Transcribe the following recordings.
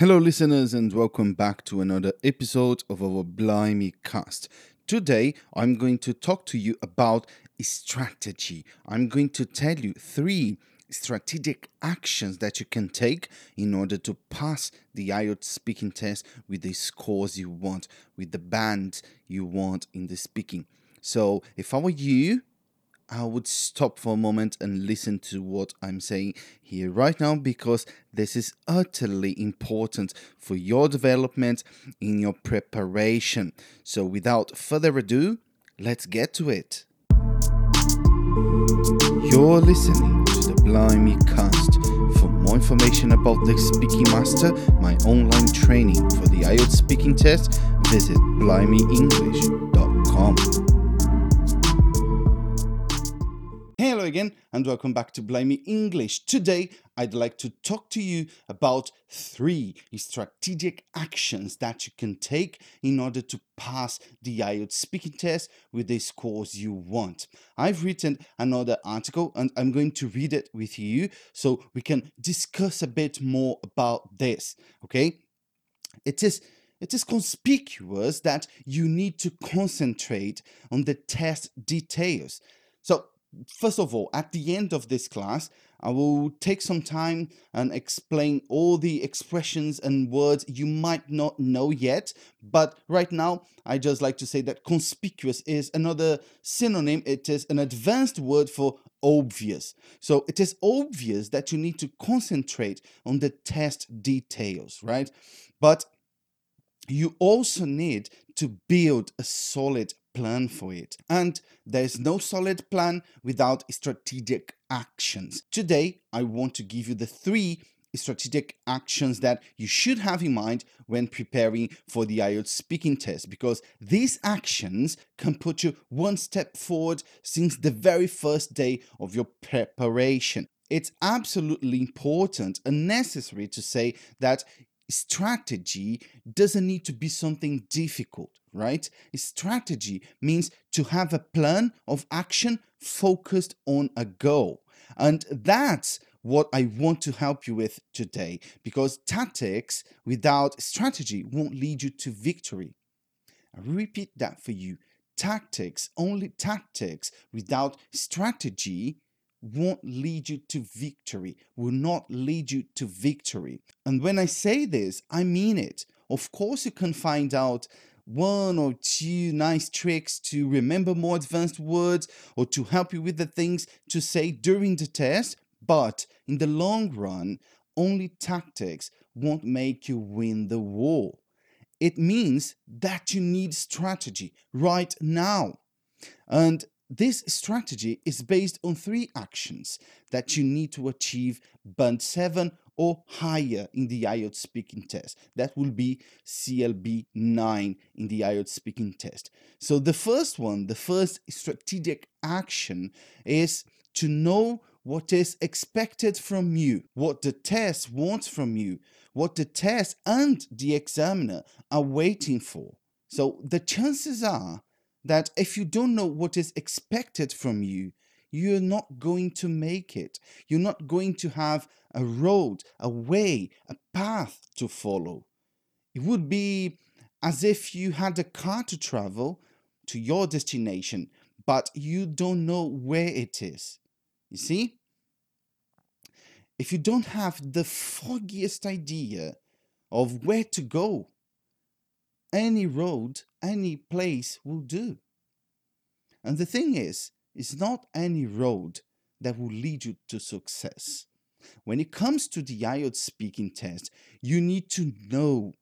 Hello, listeners, and welcome back to another episode of our Blimey cast. Today, I'm going to talk to you about strategy. I'm going to tell you three strategic actions that you can take in order to pass the IELTS speaking test with the scores you want, with the band you want in the speaking. So, if I were you, I would stop for a moment and listen to what I'm saying here right now because this is utterly important for your development in your preparation. So, without further ado, let's get to it. You're listening to the Blimey Cast. For more information about the Speaking Master, my online training for the IELTS speaking test, visit blimeyenglish.com. again, and welcome back to Blimey English. Today, I'd like to talk to you about three strategic actions that you can take in order to pass the IELTS speaking test with the scores you want. I've written another article and I'm going to read it with you so we can discuss a bit more about this. Okay? It is it is conspicuous that you need to concentrate on the test details. So first of all, at the end of this class, I will take some time and explain all the expressions and words you might not know yet. But right now, I just like to say that conspicuous is another synonym. It is an advanced word for obvious. So it is obvious that you need to concentrate on the test details, right? But you also need to build a solid plan for it. And there's no solid plan without strategic actions. Today, I want to give you the three strategic actions that you should have in mind when preparing for the IELTS speaking test because these actions can put you one step forward since the very first day of your preparation. It's absolutely important and necessary to say that strategy doesn't need to be something difficult, right? Strategy means to have a plan of action focused on a goal. And that's what I want to help you with today because tactics without strategy won't lead you to victory. I repeat that for you. Tactics, only tactics without strategy won't lead you to victory, will not lead you to victory. And when I say this, I mean it. Of course, you can find out one or two nice tricks to remember more advanced words or to help you with the things to say during the test, but in the long run, only tactics won't make you win the war. It means that you need strategy right now. And this strategy is based on three actions that you need to achieve band 7 or higher in the IELTS speaking test. That will be CLB 9 in the IELTS speaking test. So the first one, the first strategic action is to know what is expected from you, what the test wants from you, what the test and the examiner are waiting for. So the chances are that if you don't know what is expected from you, you're not going to make it. You're not going to have a road, a way, a path to follow. It would be as if you had a car to travel to your destination, but you don't know where it is. You see? If you don't have the foggiest idea of where to go, any road, any place will do. And the thing is, it's not any road that will lead you to success. When it comes to the IELTS speaking test, you need to know,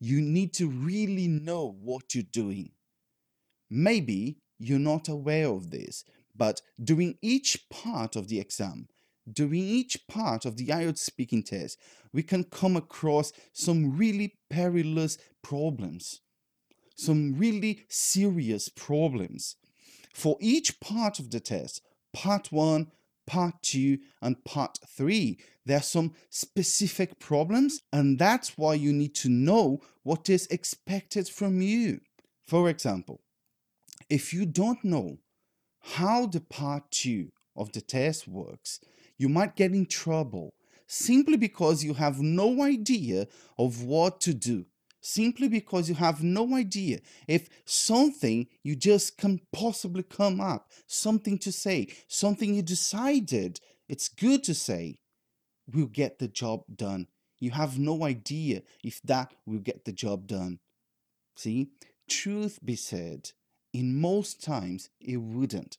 you need to really know what you're doing. Maybe you're not aware of this, but during each part of the exam, during each part of the IELTS speaking test, we can come across some really perilous problems, some really serious problems. For each part of the test, part one, part two, and part three, there are some specific problems, and that's why you need to know what is expected from you. For example, if you don't know how the part two of the test works, you might get in trouble simply because you have no idea of what to do. Simply because you have no idea if something you just can possibly come up, something to say, something you decided it's good to say, will get the job done. You have no idea if that will get the job done. See, truth be said, in most times it wouldn't.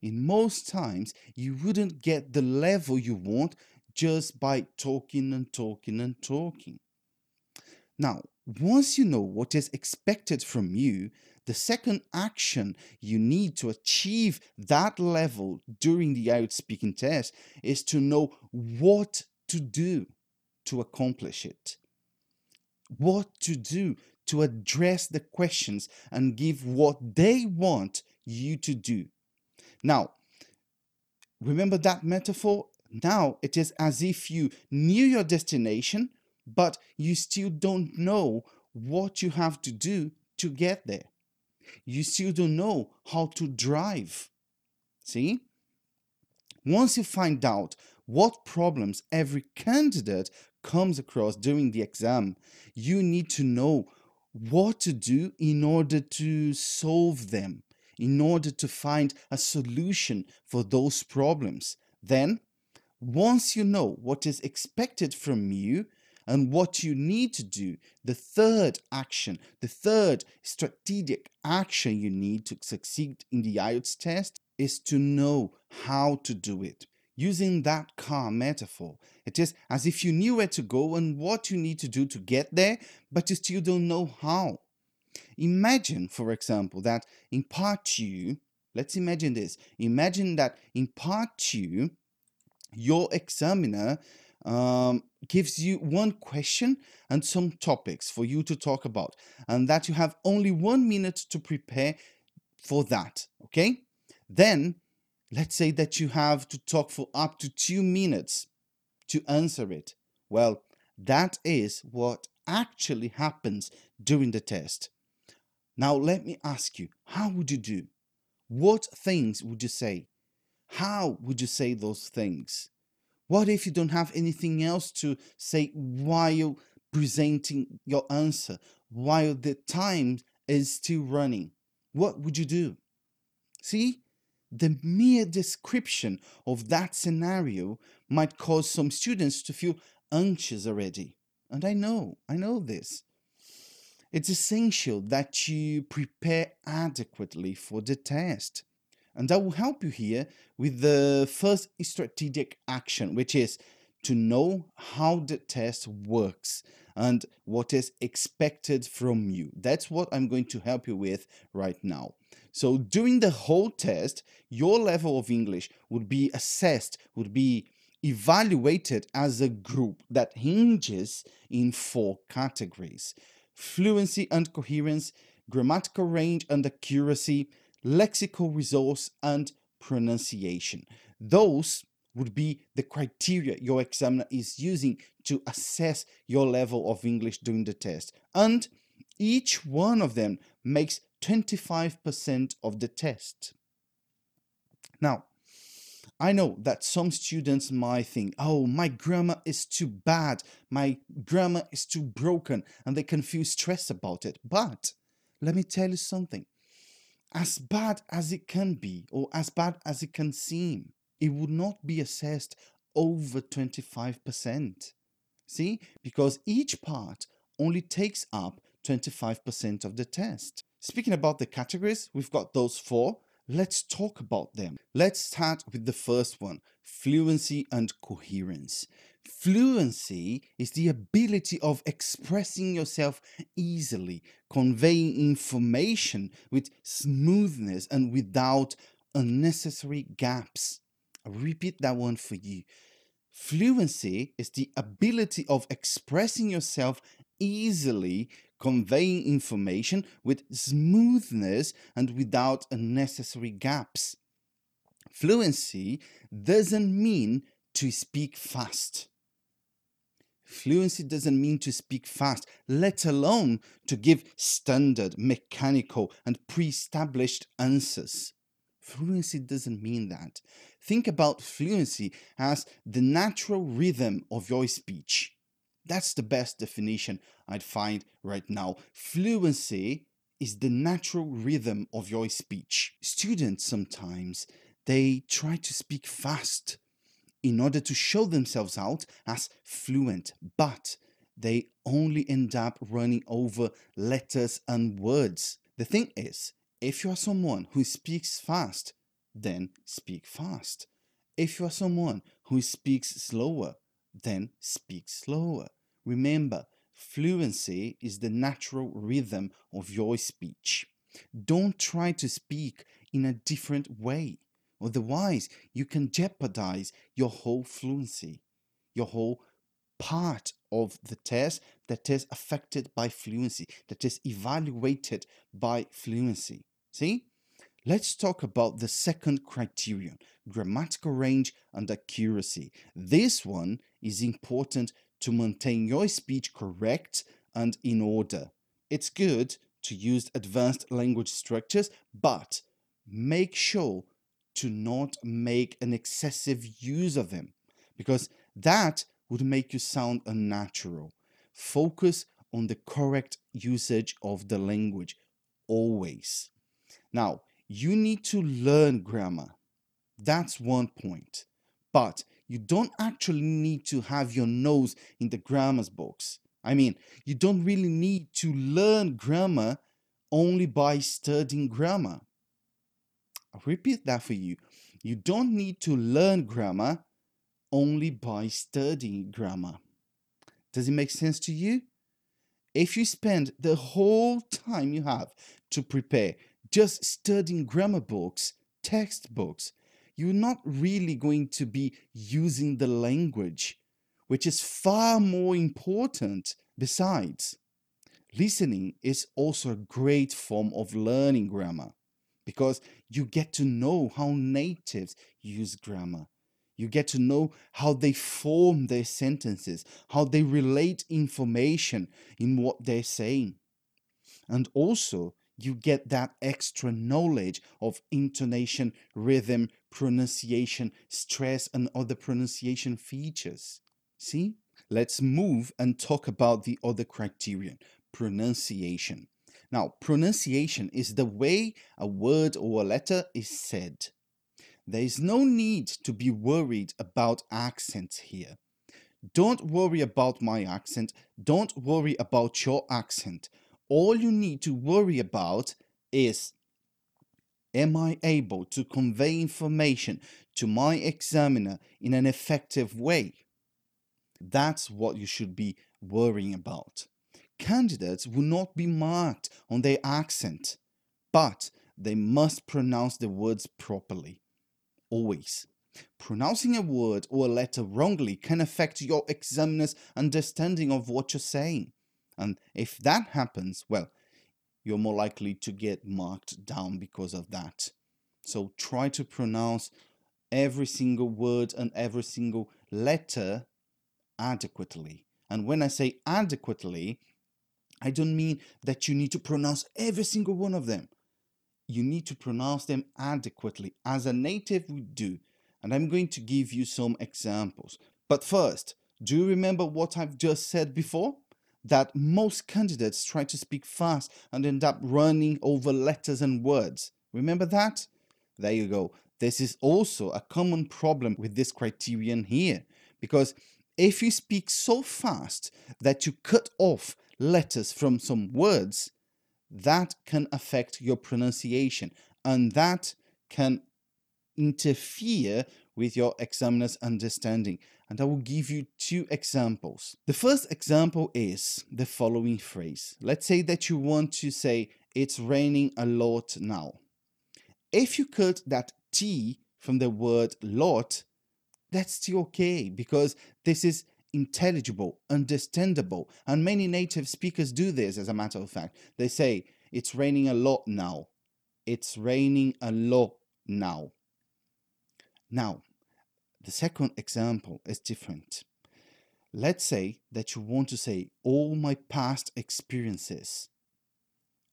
In most times, you wouldn't get the level you want just by talking and talking and talking. Now, once you know what is expected from you, the second action you need to achieve that level during the IELTS speaking test is to know what to do to accomplish it. What to do to address the questions and give what they want you to do. Now, remember that metaphor? Now it is as if you knew your destination, but you still don't know what you have to do to get there. You still don't know how to drive. See? Once you find out what problems every candidate comes across during the exam, you need to know what to do in order to solve them in order to find a solution for those problems. Then, once you know what is expected from you and what you need to do, the third action, the third strategic action you need to succeed in the IELTS test is to know how to do it. Using that car metaphor, it is as if you knew where to go and what you need to do to get there, but you still don't know how. Imagine, for example, that in part two, let's imagine this. Imagine that in part two, your examiner um, gives you one question and some topics for you to talk about, and that you have only one minute to prepare for that. Okay? Then, let's say that you have to talk for up to two minutes to answer it. Well, that is what actually happens during the test. Now, let me ask you, how would you do? What things would you say? How would you say those things? What if you don't have anything else to say while presenting your answer, while the time is still running? What would you do? See, the mere description of that scenario might cause some students to feel anxious already. And I know, I know this. It's essential that you prepare adequately for the test. And I will help you here with the first strategic action, which is to know how the test works and what is expected from you. That's what I'm going to help you with right now. So during the whole test, your level of English would be assessed, would be evaluated as a group that hinges in four categories fluency and coherence, grammatical range and accuracy, lexical resource, and pronunciation. Those would be the criteria your examiner is using to assess your level of English during the test. And each one of them makes 25% of the test. Now, I know that some students might think, oh, my grammar is too bad, my grammar is too broken, and they can feel stressed about it. But let me tell you something as bad as it can be, or as bad as it can seem, it would not be assessed over 25%. See, because each part only takes up 25% of the test. Speaking about the categories, we've got those four Let's talk about them. Let's start with the first one fluency and coherence. Fluency is the ability of expressing yourself easily, conveying information with smoothness and without unnecessary gaps. I'll repeat that one for you. Fluency is the ability of expressing yourself easily conveying information with smoothness and without unnecessary gaps. Fluency doesn't mean to speak fast. Fluency doesn't mean to speak fast, let alone to give standard, mechanical, and pre established answers. Fluency doesn't mean that. Think about fluency as the natural rhythm of your speech. That's the best definition I'd find right now. Fluency is the natural rhythm of your speech. Students sometimes they try to speak fast in order to show themselves out as fluent, but they only end up running over letters and words. The thing is, if you are someone who speaks fast, then speak fast. If you are someone who speaks slower, then speak slower. Remember, fluency is the natural rhythm of your speech. Don't try to speak in a different way. Otherwise, you can jeopardize your whole fluency, your whole part of the test that is affected by fluency, that is evaluated by fluency. See? Let's talk about the second criterion, grammatical range and accuracy. This one is important to maintain your speech correct and in order. It's good to use advanced language structures, but make sure to not make an excessive use of them because that would make you sound unnatural. Focus on the correct usage of the language always. Now, you need to learn grammar. That's one point. But you don't actually need to have your nose in the grammar's box. I mean, you don't really need to learn grammar only by studying grammar. Repeat that for you. You don't need to learn grammar only by studying grammar. Does it make sense to you? If you spend the whole time you have to prepare just studying grammar books, textbooks, you're not really going to be using the language, which is far more important. Besides, listening is also a great form of learning grammar because you get to know how natives use grammar. You get to know how they form their sentences, how they relate information in what they're saying. And also, you get that extra knowledge of intonation, rhythm, pronunciation, stress, and other pronunciation features. See? Let's move and talk about the other criterion pronunciation. Now, pronunciation is the way a word or a letter is said. There is no need to be worried about accent here. Don't worry about my accent. Don't worry about your accent. All you need to worry about is Am I able to convey information to my examiner in an effective way? That's what you should be worrying about candidates will not be marked on their accent, but they must pronounce the words properly. Always. Pronouncing a word or a letter wrongly can affect your examiner's understanding of what you're saying. And if that happens, well, you're more likely to get marked down because of that. So try to pronounce every single word and every single letter adequately. And when I say adequately, I don't mean that you need to pronounce every single one of them. You need to pronounce them adequately, as a native would do. And I'm going to give you some examples. But first, do you remember what I've just said before? That most candidates try to speak fast and end up running over letters and words. Remember that? There you go. This is also a common problem with this criterion here. Because if you speak so fast that you cut off letters from some words, that can affect your pronunciation and that can interfere with your examiner's understanding. And I will give you two examples. The first example is the following phrase. Let's say that you want to say, it's raining a lot now. If you cut that T from the word lot, that's still okay because this is intelligible, understandable. And many native speakers do this, as a matter of fact. They say, It's raining a lot now. It's raining a lot now. Now, the second example is different. Let's say that you want to say all my past experiences.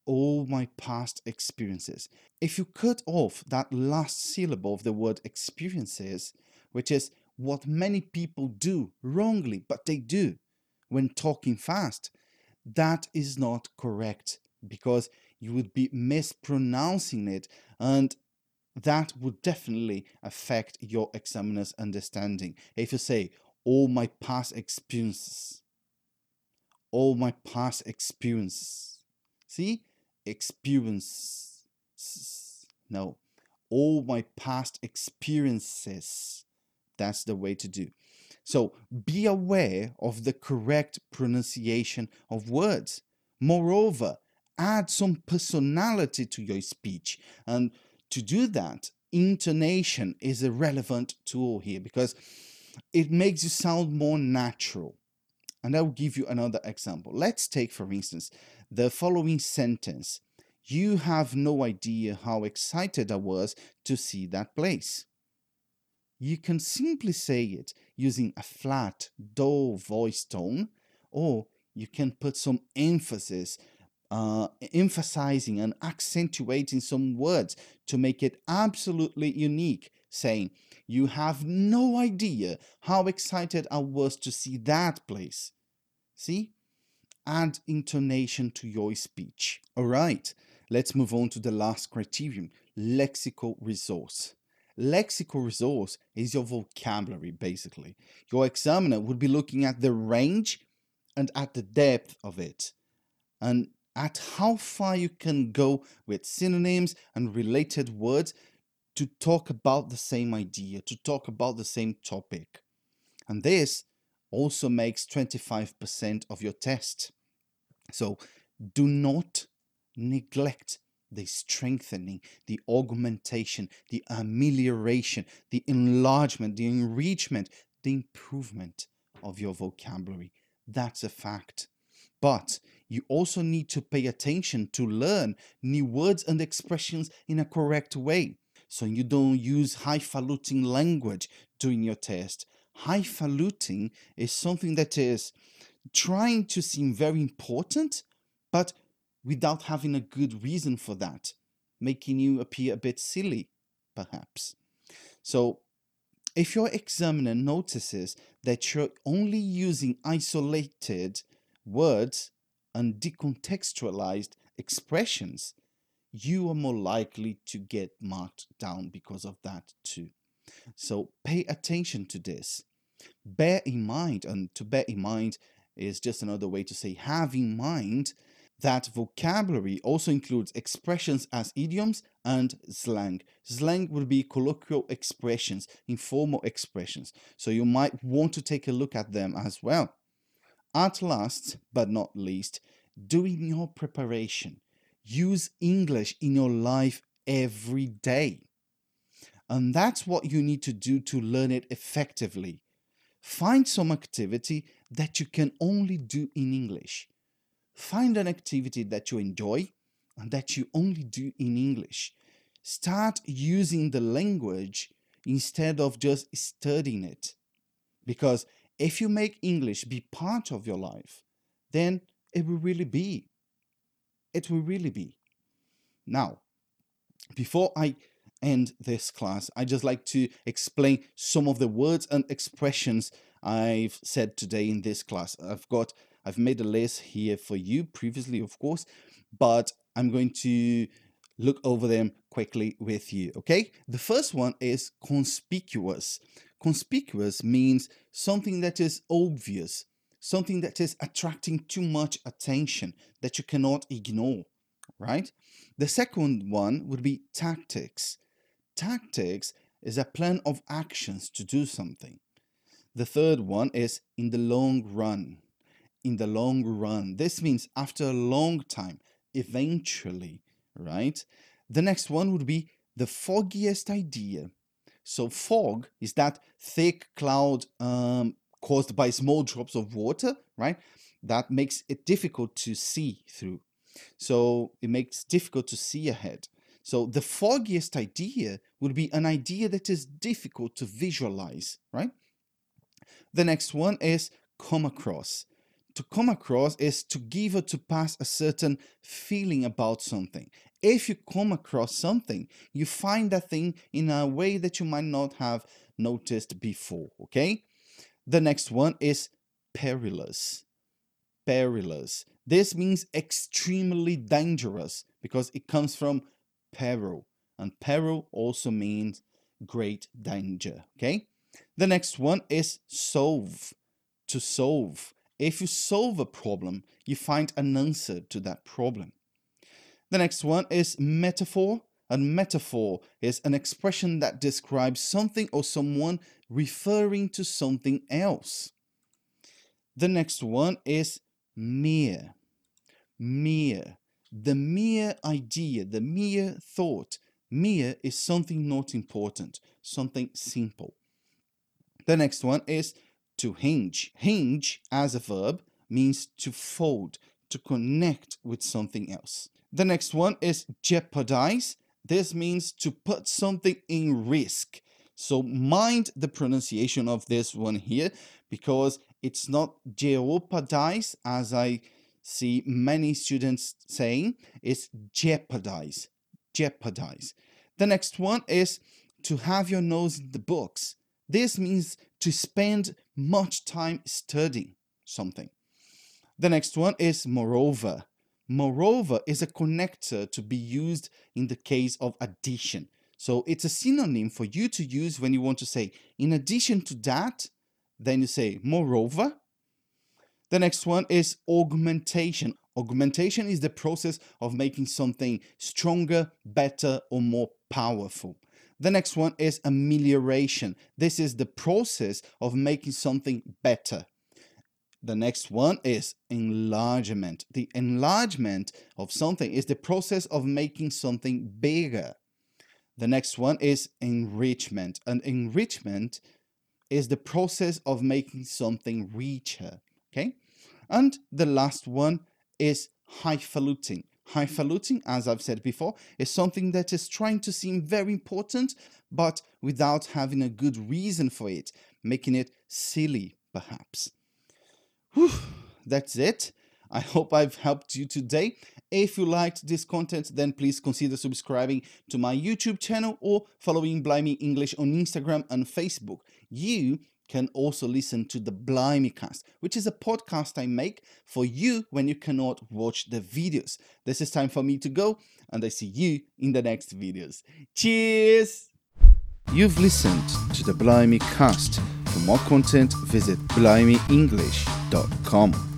all my past experiences. If you cut off that last syllable of the word experiences, which is what many people do wrongly, but they do when talking fast, that is not correct because you would be mispronouncing it and that would definitely affect your examiner's understanding. If you say, all my past experiences, all my past experiences, see, experiences, no, all my past experiences, that's the way to do. So be aware of the correct pronunciation of words. Moreover, add some personality to your speech. And to do that, intonation is a relevant tool here because it makes you sound more natural. And I will give you another example. Let's take, for instance, the following sentence. You have no idea how excited I was to see that place. You can simply say it using a flat, dull voice tone, or you can put some emphasis, uh, emphasizing and accentuating some words to make it absolutely unique, saying, You have no idea how excited I was to see that place. See? Add intonation to your speech. All right, let's move on to the last criterion lexical resource. Lexical resource is your vocabulary, basically. Your examiner would be looking at the range and at the depth of it, and at how far you can go with synonyms and related words to talk about the same idea, to talk about the same topic. And this also makes 25% of your test. So do not neglect the strengthening, the augmentation, the amelioration, the enlargement, the enrichment, the improvement of your vocabulary. That's a fact. But you also need to pay attention to learn new words and expressions in a correct way. So you don't use highfalutin language during your test. Highfalutin is something that is trying to seem very important, but without having a good reason for that, making you appear a bit silly, perhaps. So, if your examiner notices that you're only using isolated words and decontextualized expressions, you are more likely to get marked down because of that too. So pay attention to this. Bear in mind, and to bear in mind is just another way to say have in mind that vocabulary also includes expressions as idioms and slang. Slang would be colloquial expressions, informal expressions. So you might want to take a look at them as well. At last, but not least, during your preparation, use English in your life every day. And that's what you need to do to learn it effectively. Find some activity that you can only do in English. Find an activity that you enjoy and that you only do in English. Start using the language instead of just studying it. Because if you make English be part of your life, then it will really be. It will really be. Now, before I end this class, I just like to explain some of the words and expressions I've said today in this class. I've got I've made a list here for you previously, of course, but I'm going to look over them quickly with you. Okay, the first one is conspicuous. Conspicuous means something that is obvious, something that is attracting too much attention that you cannot ignore, right? The second one would be tactics. Tactics is a plan of actions to do something. The third one is in the long run in the long run. This means after a long time, eventually, right? The next one would be the foggiest idea. So fog is that thick cloud um, caused by small drops of water, right? That makes it difficult to see through. So it makes difficult to see ahead. So the foggiest idea would be an idea that is difficult to visualize, right? The next one is come across to come across is to give or to pass a certain feeling about something. If you come across something, you find that thing in a way that you might not have noticed before, okay? The next one is perilous. Perilous. This means extremely dangerous because it comes from peril, and peril also means great danger, okay? The next one is solve. To solve. If you solve a problem, you find an answer to that problem. The next one is metaphor. A metaphor is an expression that describes something or someone referring to something else. The next one is mere. Mere. The mere idea, the mere thought. Mere is something not important, something simple. The next one is to hinge. Hinge as a verb means to fold, to connect with something else. The next one is jeopardize. This means to put something in risk. So mind the pronunciation of this one here because it's not jeopardize as I see many students saying, it's jeopardize. Jeopardize. The next one is to have your nose in the books. This means to spend much time studying something. The next one is moreover. Moreover is a connector to be used in the case of addition. So it's a synonym for you to use when you want to say, in addition to that, then you say moreover. The next one is augmentation. Augmentation is the process of making something stronger, better, or more powerful. The next one is amelioration. This is the process of making something better. The next one is enlargement. The enlargement of something is the process of making something bigger. The next one is enrichment. And enrichment is the process of making something richer. Okay. And the last one is highfalutin. Highfalutin, as I've said before, is something that is trying to seem very important, but without having a good reason for it, making it silly, perhaps. Whew, that's it. I hope I've helped you today. If you liked this content, then please consider subscribing to my YouTube channel or following Blimey English on Instagram and Facebook. You can also listen to the Blimey Cast, which is a podcast I make for you when you cannot watch the videos. This is time for me to go, and I see you in the next videos. Cheers! You've listened to the Blimey Cast. For more content, visit blimeyenglish.com.